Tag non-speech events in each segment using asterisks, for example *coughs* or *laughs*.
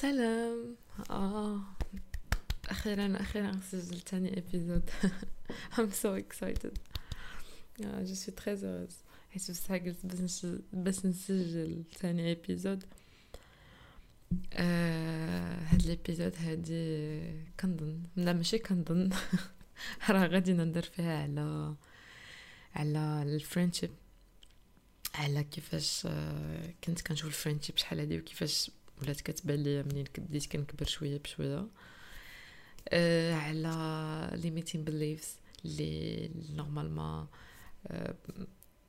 سلام. آه. أخيرا أخيرا سجلت ثاني épisode I'm so excited. je suis très heureuse. حيت بصح قلت باش نسجل باش نسجل ثاني épisode آه هاد ال épisode هادي كنظن. لا ماشي كنظن. *laughs* راه غادي ندير فيها على على ال friendship على كيفاش آه، كنت كنشوف ال friendship شحال هادي وكيفاش ولات كتبان ليا منين بديت كنكبر شوية بشوية. أه على limiting beliefs اللي normalement أه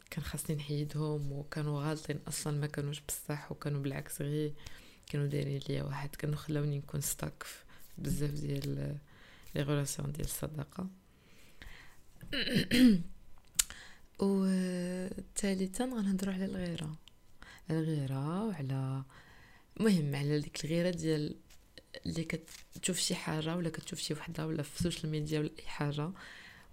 كان خاصني نحيدهم وكانوا غالطين أصلا ما كانوش بصح وكانوا بالعكس غير كانوا دايرين ليا واحد. كانوا خلاوني نكون stuck بزاف ديال les relations ديال الصداقة. *coughs* و ثالثا غنهضروا على الغيرة. الغيرة وعلى مهم على ديك الغيرة ديال اللي كتشوف شي حاجة ولا كتشوف شي وحدة ولا في ال social media ولا أي حاجة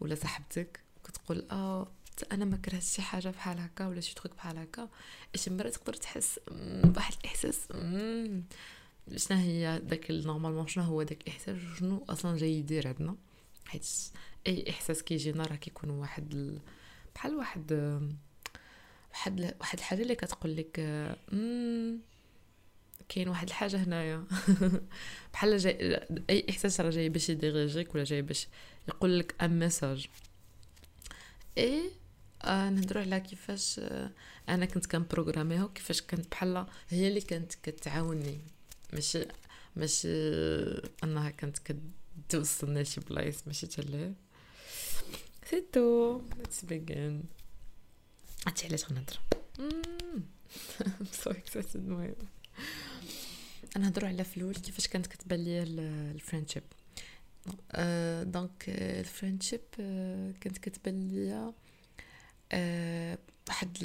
ولا صاحبتك كتقول آه أنا ما كرهت شي حاجة بحال هكا ولا شي truc بحال هكا. شي مرات تقدر تحس بواحد الإحساس شنو هي داك normalement شنو هو داك الإحساس؟ شنو أصلا جاي يدير عندنا؟ حيت أي إحساس كيجينا راه كيكون واحد ال... بحال واحد واحد واحد الحاجة اللي كتقول لك كاين واحد الحاجة هنايا. *laughs* بحال جاي أي إحساس راه جاي باش يديريجيك ولا جاي باش يقول لك un message et آه نهضروا على كيفاش آه أنا كنت كنبروغراميها وكيفاش كانت بحال هي اللي كانت كتعاوني ماشي ماشي أنها كانت كتوصلنا لشي بلايص ماشي تالي c'est tout let's begin عرفتي علاش غنهضر؟ so excited المهم نهضروا على فلول كيفاش كانت كتبان ليا ال friendship donc ال friendship كانت كتبان ليا واحد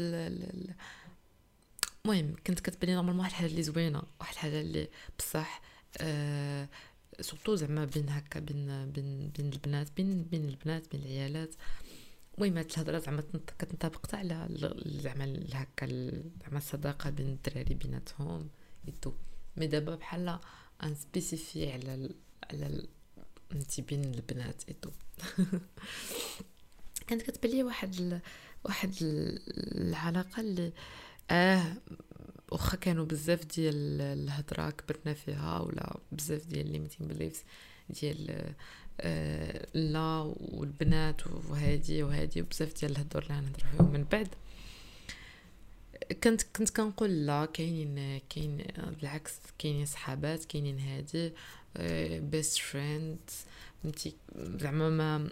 المهم كنت كتبان لي normalement واحد الحاجة اللي زوينة واحد الحاجة اللي بصح surtout زعما بين هكا بين بين بين البنات بين بين البنات بين العيالات. المهم هاد الهضرة زعما كتنطبق على زعما هكا زعما الصداقة بين الدراري بيناتهم et tout mais دابا بحال ان spécifié على على انت بين البنات et tout *laughs* كانت كتبان لي واحد ال... واحد العلاقة اللي آه واخا كانوا بزاف ديال الهضرة كبرنا فيها ولا بزاف ديال limiting beliefs ديال آه لا والبنات وهادي وهادي وبزاف ديال الهضور اللي غنهضروا فيهم. من بعد كنت كنت كنقول لا كاينين كاين بالعكس كاينين صحابات كاينين هادي best friend فهمتي؟ زعما ما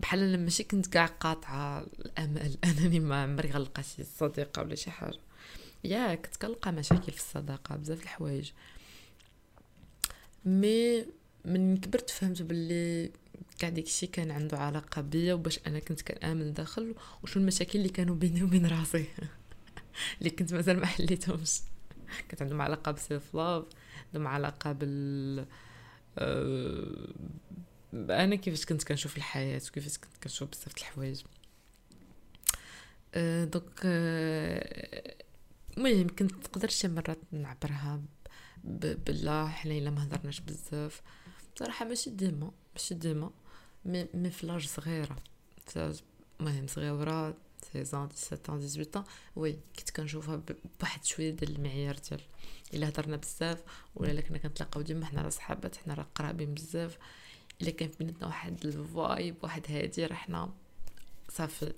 بحال ماشي كنت كاع قاطعة الأمل *laughs* أنني ما عمري غنلقى شي صديقة ولا شي حاجة. يا كنت كنلقى مشاكل في الصداقة بزاف الحوايج. mais من كبرت فهمت باللي كاع داكشي كان عنده علاقة بيا وباش أنا كنت كنأمن داخل وشو المشاكل اللي كانوا بيني وبين راسي. *laughs* اللي كنت مازال ما حليتهمش. كانت عندهم علاقة بسيلف لاف عندهم علاقة بال أه... أنا كيفاش كنت كنشوف الحياة وكيفاش كنت كنشوف بزاف الحوايج. أه دوك أه المهم كنت نقدر شي مرات نعبرها بالله حنا إلا ما هضرناش بزاف. بصراحه ماشي ديما ماشي ديما مي فلاج صغيرة. المهم صغيرة 16 17 18 oui كنت كنشوفها بواحد شوية ديال المعيار ديال إلا هضرنا بزاف ولا إلا كنا كنتلاقاو ديما حنا راه صحابات حنا راه قرابين بزاف. إلا كان بيناتنا واحد ال vibe واحد هادي راه حنا صافي.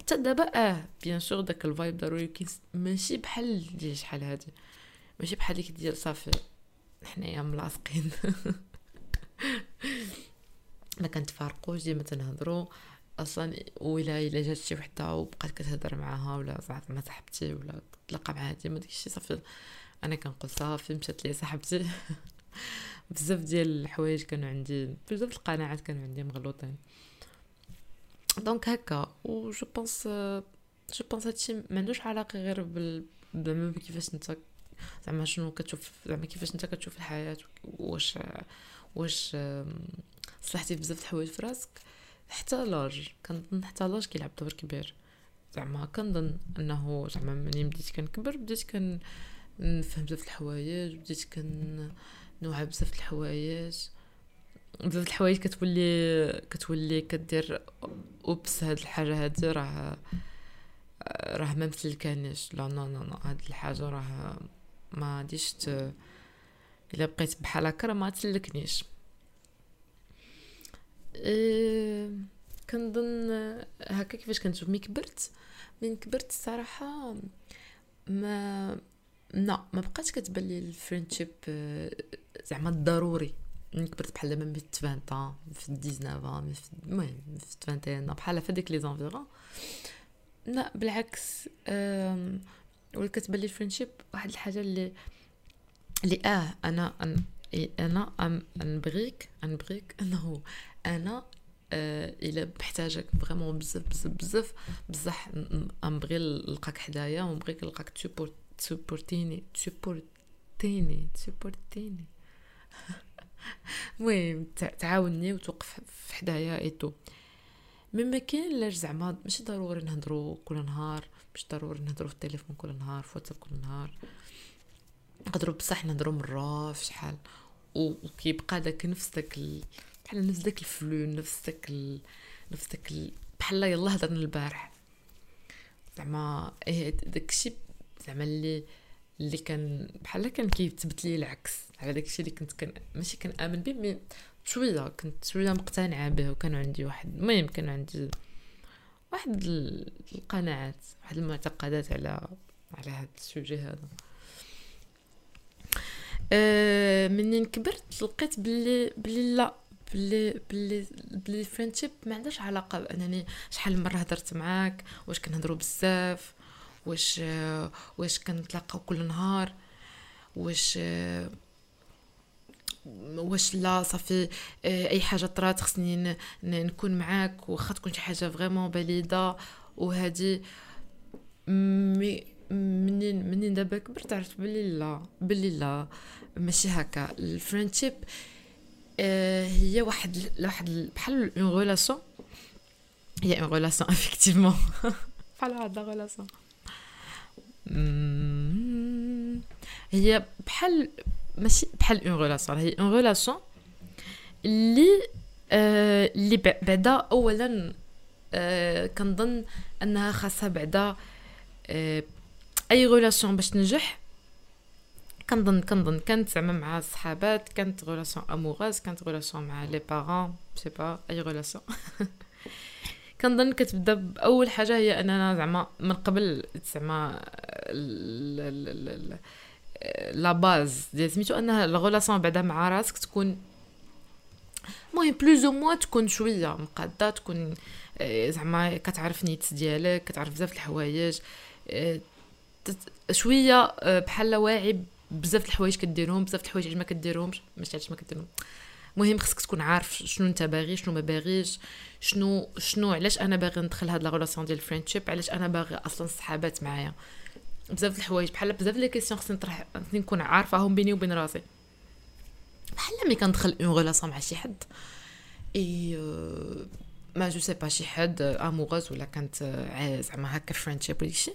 حتى دابا آه bien sûr داك ال vibe ضروري كاين ماشي بحال ديال شحال هادي. ماشي بحال ديك ديال صافي. حنايا ملاصقين. *laughs* ما كنتفارقوش ديما تنهضروا أصلا ولا إلا جات شي وحدة وبقات كتهضر معاها ولا زعما صاحبتي ولا تلاقى معاها ديما داكشي صافي. أنا كنقول صافي مشات لي صاحبتي. *laughs* بزاف ديال الحوايج كانوا عندي بزاف القناعات كانوا عندي مغلوطين. donc هكا و je pense je pense هادشي ما عندوش علاقة غير بال زعما كيفاش أنت زعما شنو كتشوف زعما كيفاش أنت كتشوف الحياة واش واش صلحتي بزاف د الحوايج في راسك. حتى l'âge كنظن حتى l'âge كيلعب دور كبير. زعما كنظن أنه زعما منين بديت كنكبر بديت كن نفهم بزاف الحوايج بديت كن نوعى بزاف الحوايج. بزاف الحوايج كتولي كتولي كدير oups هاد الحاجة هادي راه راه ما مسلكانيش. لا non non non هاد الحاجة راه ما غاديش إلا بقيت بحال هكا راه ما تسلكنيش إيه كنظن هكا كيفاش كنشوف. mais كبرت من كبرت الصراحه ما لا ما بقاش كتبان لي ال friendship زعما ضروري من كبرت بحال دابا في 20 في 19 في المهم في 21 بحال في ديك les environs لا بالعكس ولا كتبان لي ال friendship واحد الحاجة اللي اللي آه أنا أنا أم نبغيك نبغيك أنه أنا آه إلا محتاجك vraiment بزاف بزاف بزاف بصح نبغي نلقاك حدايا ونبغيك نلقاك تسبورت تسبورتيني تسبورتيني المهم *laughs* تعاوني وتوقف في حدايا et tout mais ما كاين لاش زعما ماشي ضروري نهضروا كل نهار مش ضروري نهضروا في التليفون كل نهار في واتساب كل نهار. نقدروا بصح نهضروا مرة في شحال؟ وكيبقى داك نفس داك. بحال نفس داك ال flow نفس داك ال... نفس داك ال... بحال يلا هضرنا البارح. زعما إيه داكشي زعما اللي اللي كان بحال كان كيثبت لي العكس. على داكشي اللي كنت كان ماشي كنآمن به mais شوية كنت شوية مقتنعه به وكان عندي واحد المهم كان عندي واحد القناعات واحد المعتقدات على على هذا ال sujet هذا. أه منين كبرت لقيت بلي بلي لا. بلي بلي بلي friendship ما عندهاش علاقة بأنني شحال مرة هضرت معاك واش كنهضروا بزاف واش واش كنتلاقاو كل نهار واش واش لا صافي أي حاجة طرات خصني نكون معاك واخا تكون شي حاجة vraiment بليده وهذه mais منين منين دابا كبرت عرفت بلي لا بلي لا ماشي هكا. ال friendship هي واحد واحد بحال une relation هي une relation effectivement بحال هاد la relation هي بحال ماشي بحال une relation هي une relation اللي آه اللي بعدا اولا آه كنظن أنها خاصها بعدا أي relation باش تنجح كنظن كنظن كانت زعما مع الصحابات كانت relation اموغوز كانت relation مع les parents c'est pas أي relation *laughs* كنظن كتبدا بأول حاجة هي أننا زعما من قبل زعما la base ديال سميتو أنها ال relation بعدا مع راسك تكون المهم plus ou moins تكون شوية مقادة تكون آه، زعما كتعرف نيت ديالك كتعرف بزاف الحوايج آه، شوية آه، بحال واعي بزاف الحوايج كديرهم بزاف الحوايج ما كديرهمش. ماشي علاش ما كديرهم. المهم خصك تكون عارف شنو انت باغي شنو ما باغيش شنو شنو علاش أنا باغي ندخل هاد la relation ديال ال friendship علاش أنا باغي أصلا الصحابات معايا. بزاف الحوايج بحال بزاف لي كيسيون خصني نطرح خصني نكون عارفاهم بيني وبين راسي. بحال ملي كندخل une relation مع شي حد إي mais je sais pas شي حد amoureuse ولا كانت زعما هكا friendship ولا شي.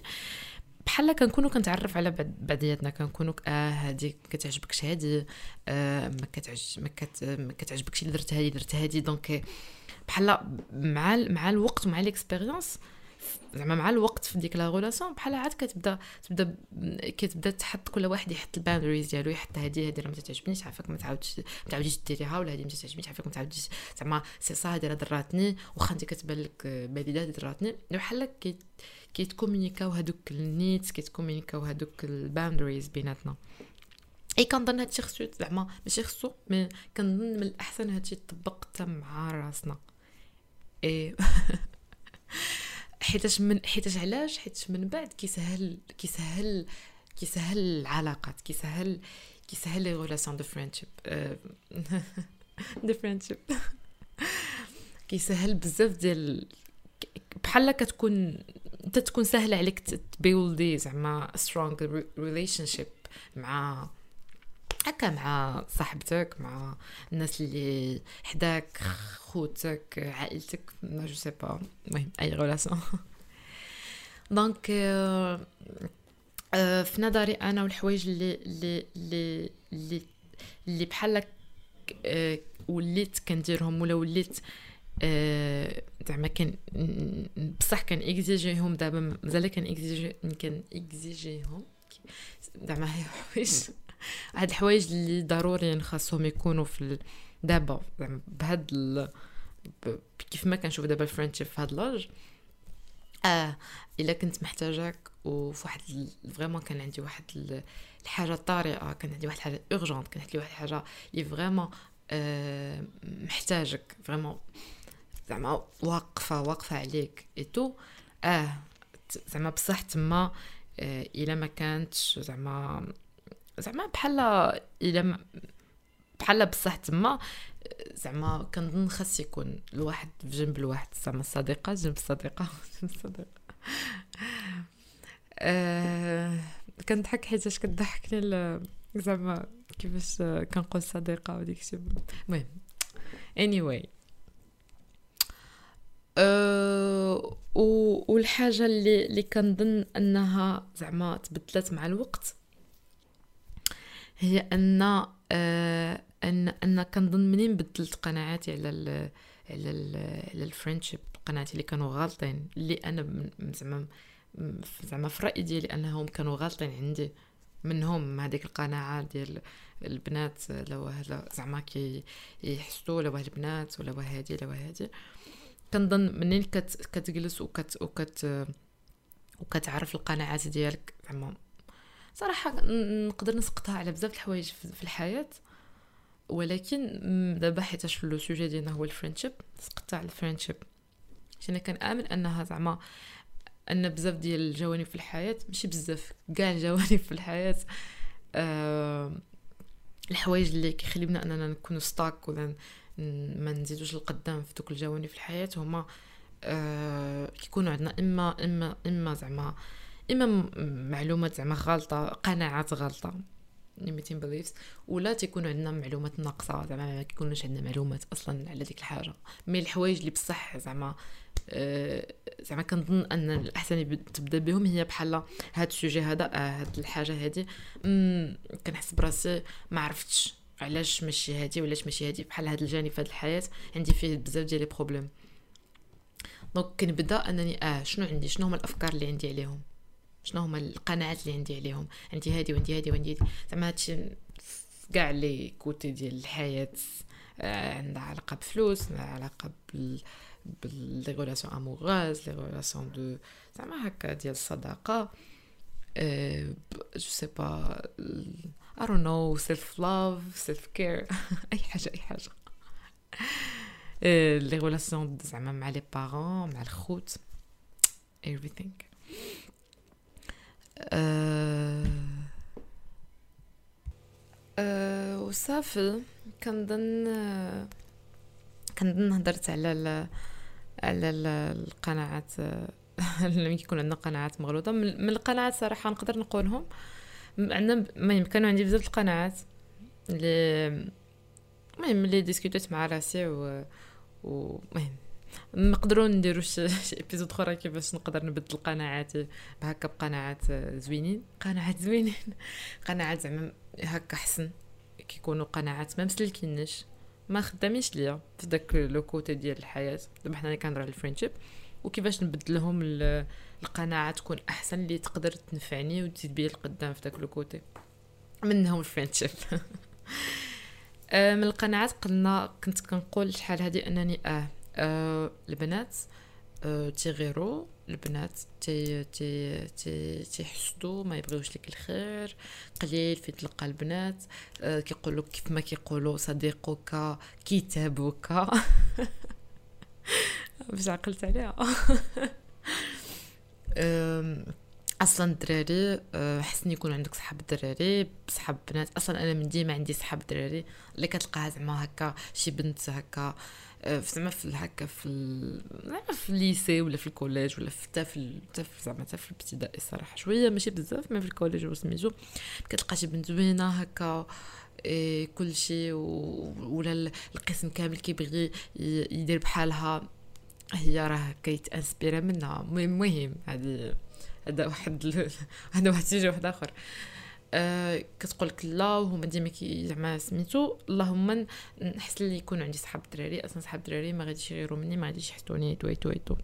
بحال كنكونوا كنتعرف على بعضياتنا كنكونوا آه هادي كتعجبكش هادي آه ما كتعجب ما, كت ما كتعجبكش اللي درت هادي درت هادي donc بحال مع مع الوقت ومع l'expérience زعما مع الوقت في ديك la relation بحال عاد كتبدا تبدا كتبدا تحط كل واحد يحط ال boundaries ديالو يحط هادي هادي راه ما تعجبنيش عافاك ما تعاودش ما تعاوديش ديريها ولا هادي ما تعجبنيش عافاك ما تعاوديش زعما سي صا هادي راه ضراتني واخا انت كتبان لك بليدة هادي ضراتني بحال كيتكومونيكاو هادوك ال needs كيتكومونيكاو هادوك ال boundaries بيناتنا. إي كنظن هادشي خصو زعما ماشي خصو mais كنظن من الأحسن هادشي يطبق حتى مع راسنا. إي. *laughs* حيتاش من حيتاش علاش؟ حيت من بعد كيسهل كيسهل كيسهل العلاقات كيسهل كيسهل les relations de friendship de friendship كيسهل بزاف ديال بحال كتكون انت تكون سهلة عليك ت build ي زعما strong relationship مع هكا مع صاحبتك مع الناس اللي حداك خوتك عائلتك mais je sais pas المهم أي relation donc أه في نظري أنا والحوايج اللي اللي اللي اللي, اللي بحال أه وليت كنديرهم ولا وليت زعما كان بصح كان إكزيجيهم دابا مازال كان اكزيجي كان إكزيجيهم. زعما حوايج *laughs* هاد الحوايج اللي ضروري خاصهم يكونوا في دابا زعما بهاد ال... كيف ما كنشوف دابا ال friendship في هاد l'âge آه إلا كنت محتاجاك وفي واحد vraiment كان عندي واحد الحاجة طارئة كان عندي واحد الحاجة urgente كان عندي واحد الحاجة اللي vraiment آه محتاجك vraiment زعما واقفة واقفة عليك et tout آه زعما بصح تما آه إلا ما كانتش زعما زعما بحال إلا بحال بصح تما زعما كنظن خاص يكون الواحد في جنب الواحد. زعما الصديقة جنب الصديقة *laughs* جنب الصديقة. آه كنضحك حيت كتضحكني زعما كيفاش كنقول صديقة وديك الشيء المهم anyway. أه والحاجة اللي اللي كنظن أنها زعما تبدلت مع الوقت هي أن أه ان أن كنظن منين بدلت قناعاتي على ال على ال على الفريندشيب قناعاتي اللي كانوا غالطين اللي أنا زعما زعما في الراي ديالي أنهم كانوا غالطين عندي منهم هذيك القناعة ديال البنات لو هذا زعما كي يحسوا لو البنات ولا هادي لو هادي كنظن منين كت كتجلس وكت وكت وكتعرف القناعات ديالك. زعما صراحة نقدر نسقطها على بزاف الحوايج في الحياة. ولكن دابا حيتاش في le sujet ديالنا هو ال friendship سقطت على ال friendship. أنا كنآمن أنها زعما أن بزاف ديال الجوانب في الحياة ماشي بزاف كاع الجوانب في الحياة آه الحوايج اللي كيخليونا أننا نكونوا ستاك ولا ما نزيدوش القدام في دوك الجوانب في الحياة. هما آه كيكونوا عندنا إما إما إما زعما إما معلومات زعما غلطة قناعات غلطة limiting beliefs ولا تيكون عندنا معلومات ناقصة زعما ما كيكونوش عندنا معلومات أصلا على ديك الحاجة. mais الحوايج اللي بصح زعما أه زعما كنظن أن الأحسن تبدأ بهم هي بحال هاد ال sujet هذا آه هاد الحاجة هادي. كنحس براسي ما عرفتش. علاش ماشي هادي ولاش ماشي هادي بحال هاد الجانب في هاد الحياة؟ عندي فيه بزاف ديال les problèmes. donc كنبدا أنني آه شنو عندي؟ شنو هما الأفكار اللي عندي عليهم؟ شنو هما القناعات اللي عندي عليهم؟ عندي هادي وعندي هادي وعندي زعما هادشي كاع les côtés ديال الحياة آه عندها علاقة بفلوس عندها علاقة بال ب les relations amoureuses les relations de زعما هكا ديال الصداقة. je sais pas I don't know self love self care *laughs* أي حاجة. اي حاجة *laughs* les relations زعما مع les parents مع الخوت everything. أه أه وصافي. كنظن كنظن هضرت على ال على ال القناعات *laughs* لما يكون عندنا قناعات مغلوطة. من القناعات صراحة نقدر نقولهم. عندنا المهم كانوا عندي بزاف القناعات اللي المهم اللي ديسكوتيت مع راسي و ومهم نقدروا نديروا شي épisode أخرى كيفاش نقدر نبدل قناعاتي بهكا بقناعات زوينين. قناعات زوينين. *laughs* قناعات زعما هكا حسن كيكونوا قناعات ما مسلكينش. ما خدامينش ليا في داك le côté ديال الحياة. دابا حنا كنهضروا على ال friendship وكيفاش نبدلهم القناعة تكون أحسن اللي تقدر تنفعني وتزيد بيا القدام في داك le côté. منهم ال friendship *laughs* من القناعات قلنا كنت كنقول شحال هذه أنني آه آه البنات آه تيغيرو البنات تي تي تي تيحسدوا ما يبغيوش لك الخير. قليل فين تلقى البنات. آه كيقولوا كيف ما كيقولوا صديقك كتابك باش *laughs* عقلت عليها. *laughs* أصلا الدراري آه، حسن يكون عندك صحاب الدراري صحاب بنات. أصلا أنا من ديما عندي صحاب الدراري. اللي كتلقاها زعما هكا شي بنت هكا زعما في هكا في زعما في ال lycée ولا في ال collège ولا في حتى في زعما حتى في الابتدائي الصراحه شوية ماشي بزاف ما في ال collège وسميتو كتلقى شي بنت زوينة هكا إيه كل شيء ولا القسم كامل كيبغي يدير بحالها. هي راه كيتانسبيرا منها. المهم هذه هذا واحد *laughs* هذا واحد ال sujet واحد آخر. آه كتقول لك لا وهما ديما كي زعما سميتو اللهم نحس لي يكون عندي صحاب الدراري أصلا صحاب الدراري ما غاديش يغيروا مني ما غاديش يحسوني تو تو تو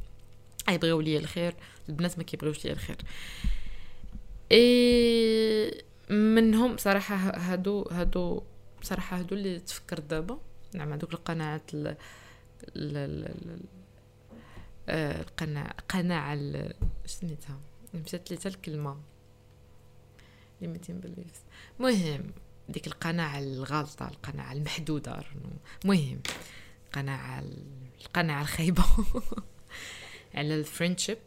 يبغيو ليا الخير. البنات ما كيبغيوش ليا الخير. إي منهم صراحة هادو هادو صراحة هادو اللي تفكر دابا. نعم هذوك القناعات ال القناعة قناعة سميتها؟ مشات لي الكلمة. limiting beliefs مهم. ديك القناعة الغالطة القناعة المحدودة مهم. القناعة القناعة الخايبة. *laughs* على ال friendship.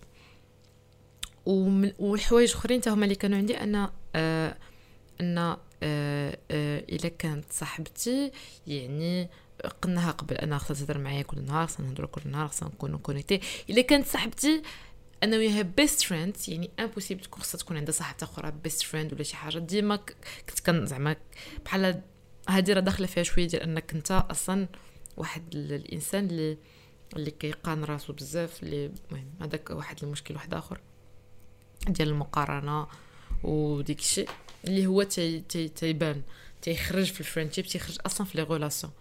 والحوايج أخرين هما اللي كانوا عندي. أنا آه أن آه آه إلا كانت صاحبتي يعني قلناها قبل أنا خصها تهضر معايا كل نهار خصنا نهضروا كل نهار خصنا نكونوا connectées إلا كانت صاحبتي أنا وياها best friend يعني impossible تكون خصها تكون عندها صاحبه أخرى best friend ولا شي حاجة. ديما كنت كان زعما بحال هادي راه داخلة فيها شوية ديال أنك أنت أصلا واحد الإنسان اللي اللي كيقان راسو بزاف اللي المهم هذاك واحد المشكل واحد آخر ديال المقارنة وديك الشيء اللي هو تي تي تيبان تيخرج في ال friendship تيخرج أصلا في les relations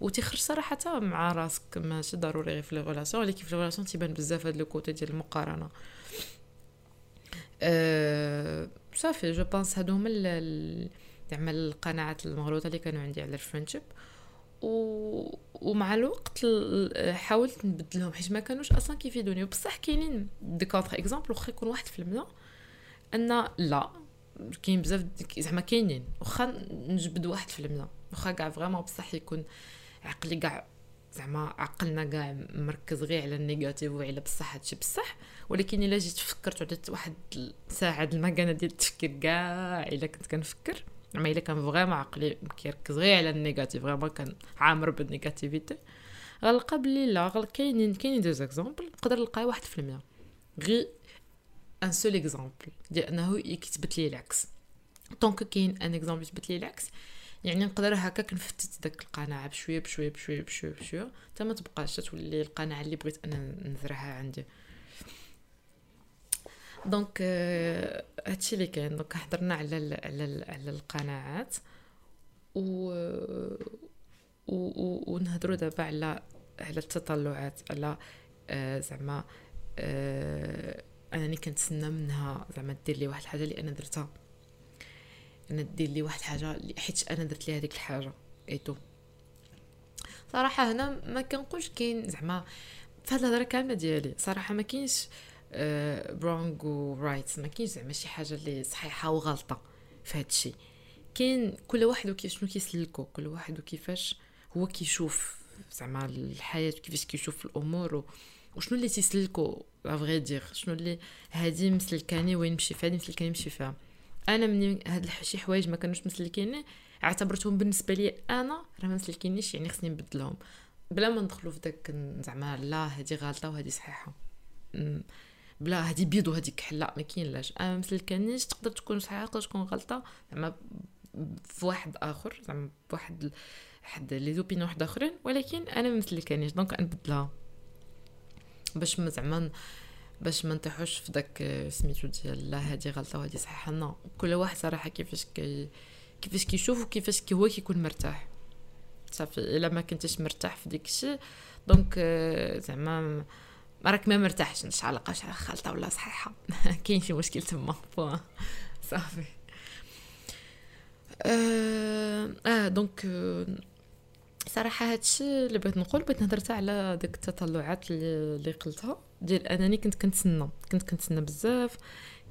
وتيخرج صراحة مع راسك ماشي ضروري غير في les relations ولكن في les relations تيبان بزاف هاد le côté ديال المقارنة. أه صافي je pense هادو هما زعما القناعات المغلوطة اللي كانوا عندي على ال friendship و... ومع الوقت حاولت نبدلهم حيت ما كانوش أصلا كيفيدوني. وبصح كاينين des contre-exemples واخا يكون واحد في المية. أن لا كاين بزاف زعما كاينين. واخا نجبد واحد في المية. واخا كاع vraiment بصح يكون عقلي كاع زعما عقلنا كاع مركز غير على ال négatif وعلى بصح هادشي بصح. ولكن إلا جيت فكرت وعدت واحد ساعه المكانة ديال التفكير كاع إلا كنت كنفكر. زعما إلا كان vraiment عقلي كيركز غير على ال négatif vraiment كان عامر بال négativité. غنلقى بلي لا كاينين كاينين des exemples نقدر نلقى واحد في المية. غير un seul exemple ديال انه يثبت لي العكس. donc كاين un exemple يثبت لي العكس. يعني نقدر هكاك نفتت داك القناعة بشوية بشوية بشوية بشوية بشوية حتى ما تبقاش تولي القناعة اللي بغيت أنا نزرعها عندي. donc euh, هادشي اللي كاين. دونك هضرنا على ال على ال على القناعات و و ونهضروا دابا على على التطلعات. على آه زعما آه أنني كنتسنى منها زعما دير لي واحد الحاجة اللي أنا درتها. أنا دير لي واحد الحاجة حيت أنا درت لي هذيك الحاجة et صراحة هنا ما كنقولش كاين زعما في هاد الهضرة كاملة ديالي صراحة ما كاينش wrong و right ما كاينش زعما شي حاجة اللي صحيحة وغلطه في هاد الشيء. كاين كل واحد وكيف شنو كيسلكو كل واحد وكيفاش هو كيشوف زعما الحياة وكيفاش كيشوف الأمور و... وشنو اللي تيسلكو افغي دير شنو اللي هادي مسلكاني وين نمشي فيها هادي مسلكاني نمشي فيها. أنا من هاد شي حوايج ما كانوش مسلكيني اعتبرتهم بالنسبة لي أنا راه ما مسلكينيش يعني خصني نبدلهم. بلا ما ندخلوا في داك زعما لا هادي غلطة وهادي صحيحة. بلا هادي بيض وهادي كحل لا ما كاين لاش. أنا مسلكانيش تقدر تكون صحيحة تقدر تكون غلطة زعما في واحد آخر زعما بواحد حد les opinions واحد آخرين ولكن أنا ما مسلكانيش donc نبدلها باش زعما باش ما نطيحوش في داك سميتو ديال لا هادي غلطة وهادي صحيحة. non كل واحد صراحة كيفاش كي كيفاش كيشوف وكيفاش كي هو كيكون مرتاح. صافي إلا ما كنتش مرتاح في ديك الشيء. donc زعما راك ما مرتاحش الله قاش غلطة ولا صحيحة. *laughs* كاين شي مشكل تما. صافي. آه, آه donc صراحة هادشي اللي بغيت نقول بغيت نهضر على ديك التطلعات اللي قلتها. ديال انني كنت كنتسنى. كنت كنتسنى بزاف.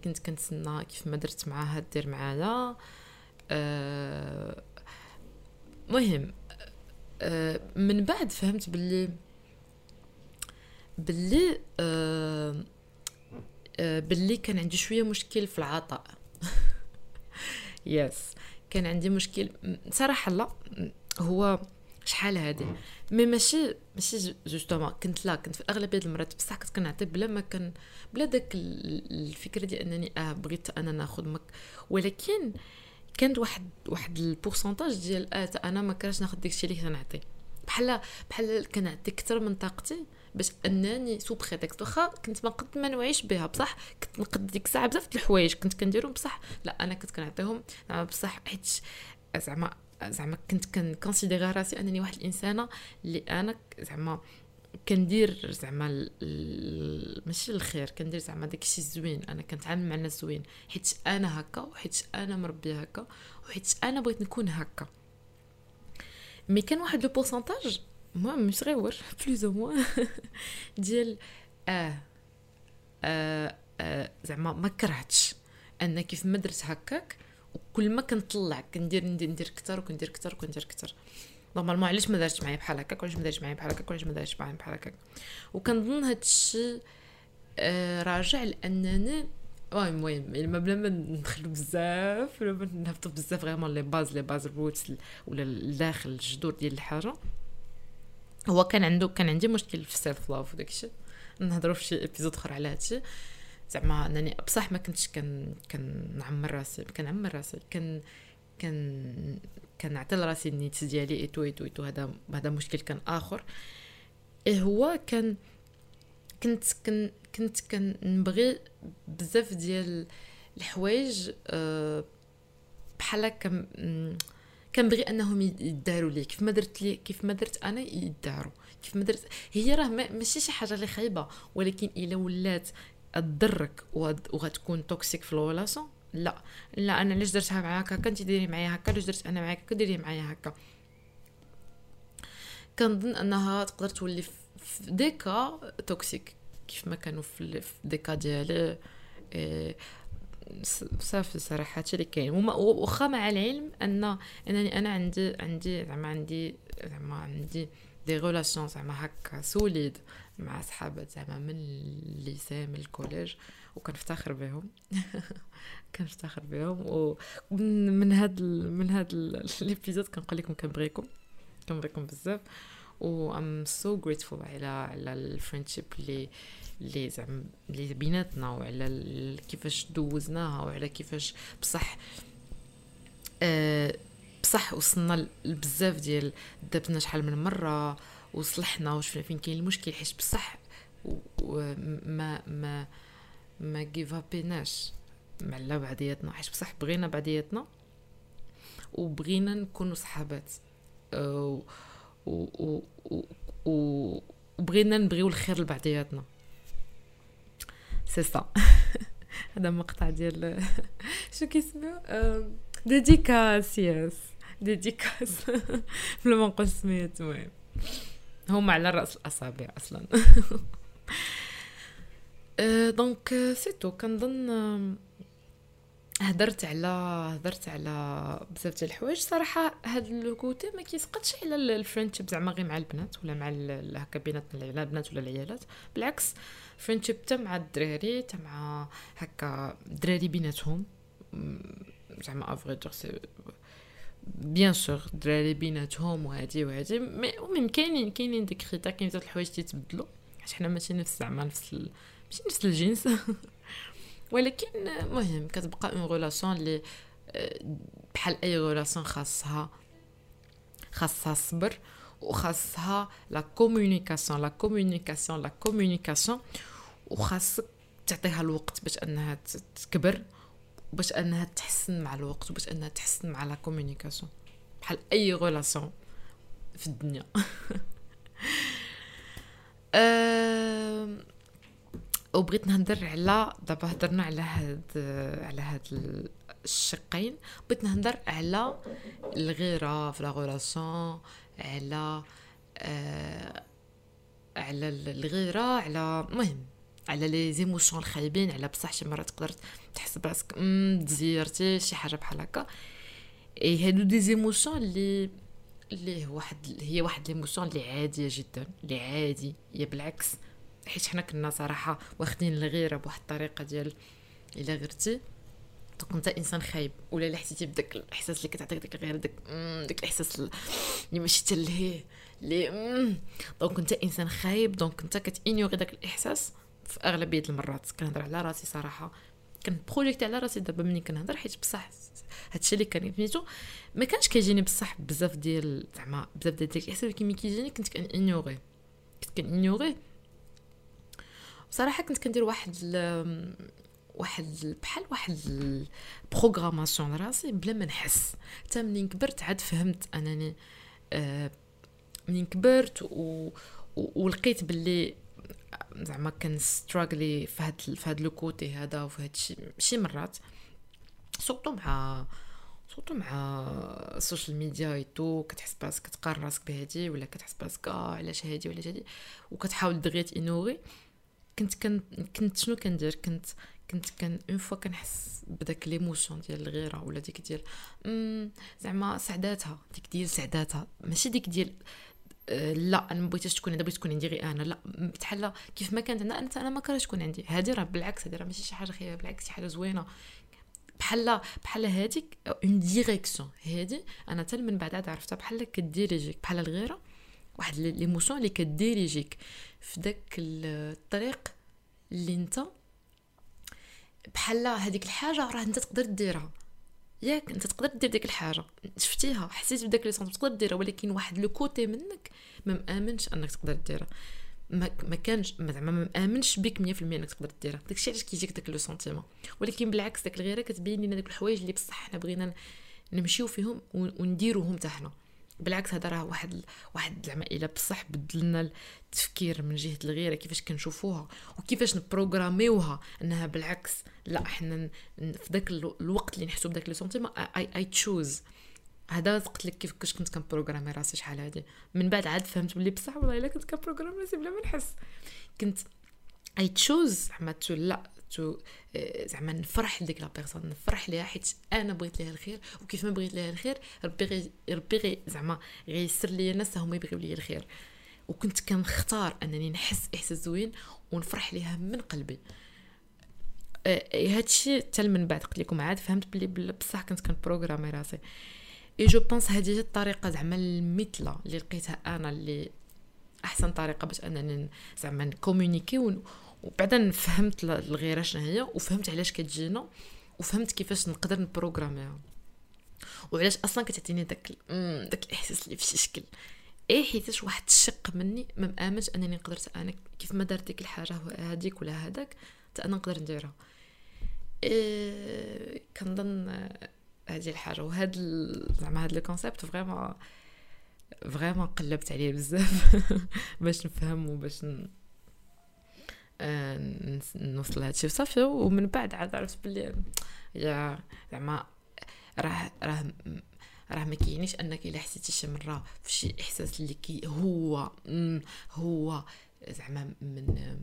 كنت كنتسنى كيف ما درت معاها دير معايا أه مهم. أه من بعد فهمت باللي باللي أه أه باللي كان عندي شوية مشكل في العطاء. *laughs* yes كان عندي مشكل. صراحة لا. هو شحال هادي؟ mais ماشي ماشي justement كنت لا كنت في أغلبية المرات بصح كنت كنعطي بلا ما كان بلا داك الفكرة ديال أنني آه بغيت أنا ناخذ مك ولكن كانت واحد واحد ال pourcentage ديال آه أنا ما كانش ناخذ داكشي اللي كنعطي. بحال بحال كنعطي أكثر من طاقتي باش أنني sous prétexte واخا كنت ما قد ما نوعيش بها بصح كنت نقد ديك الساعة بزاف د الحوايج كنت كنديرهم بصح لا أنا كنت كنعطيهم زعما بصح حيت زعما زعما كنت كنكونسيديرا راسي أنني واحد الإنسانة اللي أنا زعما كندير زعما ماشي الخير كندير زعما داكشي زوين أنا كنتعامل مع الناس زوين حيت أنا هكا وحيت أنا مربية هكا وحيت أنا بغيت نكون هكا. mais كان واحد le pourcentage مهم مش صغير plus ou moins ديال آه, آه, آه زعما ما كرهتش. أنا كيف ما درت هكاك وكل ما كنطلع كندير ندير ندير أكثر وكندير أكثر وكندير أكثر normalement علاش ما دارتش معايا بحال هكاك؟ علاش ما دارتش معايا بحال هكاك؟ علاش ما دارتش معايا بحال هكاك؟ وكنظن هادشي آه راجع لأنني المهم المهم بلا ما ندخلو بزاف ولا ما نهبطو بزاف vraiment les bases les bases roots ولا الداخل الجذور ديال الحاجة. هو كان عنده كان عندي مشكل في ال self love وداكشي. نهضروا في شي épisode أخر على هادشي. زعما انني بصح ما كنتش كان كنعمر راسي كنعمر راسي كان كان كنعطي لراسي ال needs ديالي et tout et tout et tout هذا هذا مشكل كان آخر. إيه هو كان كنت كن كنت كنبغي بزاف ديال الحوايج أه بحال كنبغي أنهم يداروا لي. كيف ما درت لي كيف ما درت أنا يداروا. كيف ما درت هي راه ماشي شي حاجة اللي خايبة. ولكن إلا ولات تضرك وغتكون toxique في ال relation لا. لا أنا علاش درتها معاك هكا انت ديري معايا هكا؟ علاش درت أنا معاك؟ هكا ديري معايا هكا. كنظن أنها تقدر تولي في ديكا toxique كيف ما كانوا في ديكا ديالي. إيه صافي صراحة هادشي اللي كاين. واخا مع العلم أن انني أنا عندي عندي زعما عندي زعما عندي des relations زعما هكا solides مع صحابات زعما من ال lycée من ال collège وكنفتخر بهم. *laughs* كنفتخر بهم ومن هاد من هاد l'épisode كنقول لكم كنبغيكم كنبغيكم بزاف. و I'm so grateful على على ال friendship اللي اللي زعما اللي بيناتنا وعلى كيفاش دوزناها وعلى كيفاش بصح أه بصح وصلنا لبزاف ديال دابزنا شحال من مرة. وصلحنا وشفنا فين كاين المشكل حيت بصح ما ما ما جيفابيناش مع بعضياتنا حيت بصح بغينا بعضياتنا وبغينا نكونوا صحابات. أه و و وبغينا نبغيو الخير لبعضياتنا. سي سا *laughs* هذا مقطع ديال *laughs* شو كيسميو dédicace yes dédicace بلا ما نقول سميت المهم. هما على رأس الأصابع أصلا. donc c'est tout كنظن هدرت على هدرت على بزاف ديال الحوايج. صراحة هاد ال côté ما كيسقطش على ال friendship زعما غير مع البنات ولا مع هكا بيناتنا البنات ولا العيالات. بالعكس friendship حتى مع الدراري حتى مع هكا الدراري بيناتهم. زعما après c'est bien sûr الدراري بيناتهم وهادي وهادي mais المهم كاينين كاينين des critères كاين بزاف الحوايج تيتبدلوا حيت حنا ماشي نفس زعما نفس ماشي نفس الجنس. *laughs* ولكن مهم كتبقى une relation اللي بحال أي relation خاصها خاصها الصبر وخاصها la communication la communication la communication وخاصك تعطيها الوقت باش أنها تكبر. باش أنها تحسن مع الوقت وباش أنها تحسن مع la communication بحال أي relation في الدنيا. *laughs* وبغيت نهضر على دابا هضرنا على هاد على هاد الشقين. بغيت نهضر على الغيره في la relation على آه على الغيرة على المهم على les émotions الخايبين على بصح شي مرات تقدر تحس براسك تزيرتي شي حاجة بحال هكا. إي هادو des émotions اللي اللي واحد هي واحد l'émotion اللي عادية جدا اللي عادي هي بالعكس. حيت حنا كنا صراحة واخدين الغيرة بواحد الطريقة ديال إلا غيرتي donc أنت إنسان خايب. ولا إلا حسيتي بداك الإحساس اللي كتعطيك ديك الغيرة داك داك الإحساس اللي ماشي حتى لهيه اللي donc أنت إنسان خايب donc أنت كت ignorer داك الإحساس. في أغلبية المرات كنهضر على راسي صراحة. كن projeter على راسي دابا ملي كنهضر حيت بصح هادشي اللي كان سميتو ما كانش كيجيني بصح بزاف ديال زعما بزاف ديال داك الاحساس ولكن كيجيني كنت كان ignorer كنت كان ignorer بصراحه كنت كندير واحد ال... واحد بحال واحد ال programmation لراسي بلا ما نحس. حتى منين كبرت عاد فهمت أنني آه منين كبرت و... و... ولقيت باللي زعما كن struggle ي في هاد في le côté هذا وفي هاد شي شي مرات. surtout مع surtout مع ال social media et tout كتحس براسك كتقارن راسك بهادي ولا كتحس براسك آه علاش هادي ولا هادي؟ وكتحاول دغيا تانوغي كنت كن كنت شنو كندير؟ كنت كنت كان une fois كنحس بداك l'émotion ديال الغيرة ولا ديك ديال زعما سعداتها ديك ديال سعداتها. ماشي ديك ديال لا أنا ما بغيتش تكون هذا بغيت تكون عندي غير أنا. لا بحال كيف ما كانت أنا أنت أنا ما كرهتش تكون عندي. هذه راه بالعكس هذه راه ماشي شي حاجة خير بالعكس شي حاجة زوينة. بحال بحال هذيك une direction هذه أنا حتى من بعد عاد عرفتها بحال كديريجيك. بحال الغيرة واحد l'émotion اللي كديريجيك. في داك الطريق اللي أنت بحال هذيك الحاجة راه أنت تقدر ديرها. ياك انت تقدر دير ديك الحاجة. شفتيها حسيت بداك لي تقدر ديرها ولكن واحد le côté منك ما مآمنش أنك تقدر ديرها. ما ما كانش زعما ما مآمنش بك 100% أنك تقدر ديرها. داكشي علاش كيجيك داك le sentiment. ولكن بالعكس داك الغيرة كتبين لنا داك الحوايج اللي بصح حنا بغينا نمشيو فيهم ونديروهم حتى حنا. بالعكس هذا راه واحد واحد زعما الا بصح بدلنا التفكير من جهة الغيرة كيفاش كنشوفوها وكيفاش نبروغراميوها. أنها بالعكس لا إحنا في ذاك الوقت اللي نحسو بداك لو I I choose هذا قلت لك كيفاش كنت كنبروغرامي راسي شحال هادي. من بعد عاد فهمت بلي بصح والله إلا كنت كنبروغرامي راسي بلا ما نحس. كنت I choose زعما to لا. to آه، زعما نفرح لديك la personne نفرح ليها حيت أنا بغيت ليها الخير وكيف ما بغيت ليها الخير ربي ربي غي زعما غيسر ليا الناس هما يبغيو ليا الخير. وكنت كنختار أنني نحس إحساس زوين ونفرح ليها من قلبي. آه، هادشي حتى من بعد قلت لكم عاد فهمت بلي بصح كنت كنبروغرامي راسي. et je pense هذه هي الطريقة زعما المثلى اللي لقيتها أنا اللي أحسن طريقة باش أنني زعما نكومونيكي وبعدا فهمت الغيرة شنو هي وفهمت علاش كتجينا وفهمت كيفاش نقدر نبروغراميها. وعلاش أصلا كتعطيني داك داك الإحساس اللي في شكل. اي حيتاش واحد الشق مني ما مآمنش أنني قدرت أنا كيف ما درت ديك الحاجة هذيك ولا هذاك حتى أنا نقدر نديرها. إيه كنظن هذه الحاجة. وهاد زعما هاد ال concept vraiment vraiment قلبت عليه بزاف. *laughs* باش نفهم وباش نوصل لهادشي وصافي ومن بعد عاد عرفت بلي يا زعما راه راه راه ما كاينيش انك الا حسيتي شي مرة في شي احساس اللي كي هو هو زعما من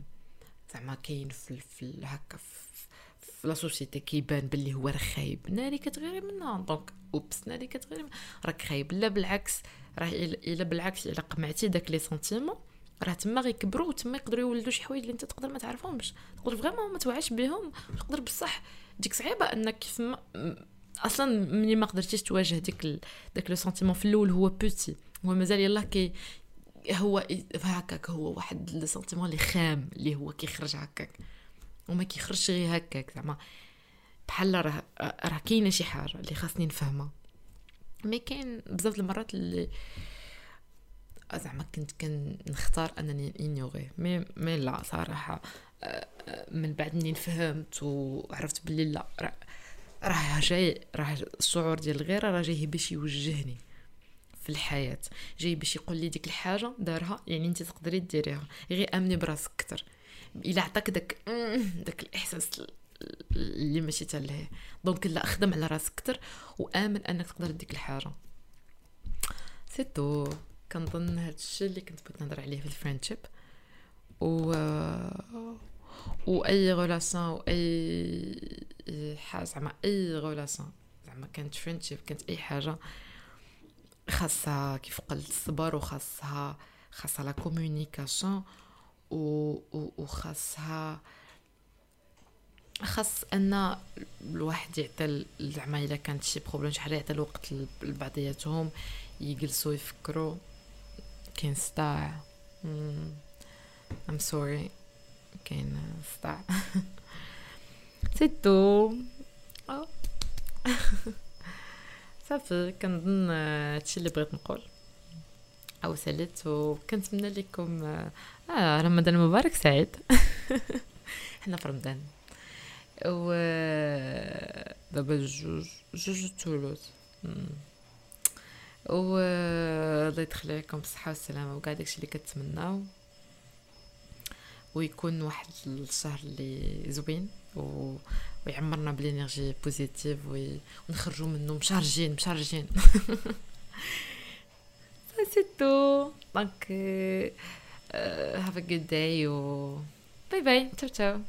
زعما كاين في, في هكا في la société كيبان باللي هو راه خايب. ناري كتغيري منها donc oops ناري كتغيري راك خايب. لا بالعكس راه إلا بالعكس إلا قمعتي داك les sentiments راه تما غيكبروا وتما يقدروا يولدوا شي حوايج اللي انت تقدر ما تعرفهمش. تقدر vraiment ما توعاش بهم. تقدر بصح ديك صعيبة انك كيف ما أصلا ملي ما قدرتيش تواجه ديك ال... داك le sentiment في الأول هو petit هو مازال يلاه كي هو هكاك هو واحد le sentiment اللي خام اللي هو كيخرج هكاك. وما كيخرجش غير هكاك زعما. بحال راه راه كاينة شي حاجة اللي خاصني نفهمها. mais كاين بزاف المرات اللي زعما كنت كنختار أنني انيوغي مي مي لا صراحة آه، آه، من بعد منين فهمت وعرفت بلي لا راه جاي راه الشعور ديال الغيرة راه جاي باش يوجهني في الحياة. جاي باش يقول لي ديك الحاجة دارها يعني انت تقدري ديريها. غير أمني براسك أكثر إلا عطاك داك *clears throat* داك الإحساس اللي ماشي تاع لهيه donc لا خدم على راسك أكثر وآمن أنك تقدر ديك الحاجة. c'est tout كنظن هذا الشيء اللي كنت بغيت نهضر عليه في ال friendship و واي relation و أي حاجة زعما أي relation زعما كانت friendship كانت أي حاجة خاصها كيف قلت الصبر وخاصها خاصها la communication و وخاصها خاص أن الواحد يعطي زعما إلا كانت شي problème شحال يعطي الوقت لبعضياتهم يجلسوا يفكروا. كاين صداع I'm sorry كاين صداع c'est tout صافي كنظن هادشي اللي بغيت نقول. أو سالت وكنتمنى لكم آه رمضان مبارك سعيد. *laughs* حنا في رمضان. و دابا جوج جوج تولوز. و الله يدخل عليكم بالصحه والسلامة وكاع داكشي اللي كتمناو. ويكون واحد الشهر اللي زوين و... ويعمرنا بال énergie positive ونخرجوا منه مشارجين مشارجين. c'est tout donc have a good day و bye bye ciao ciao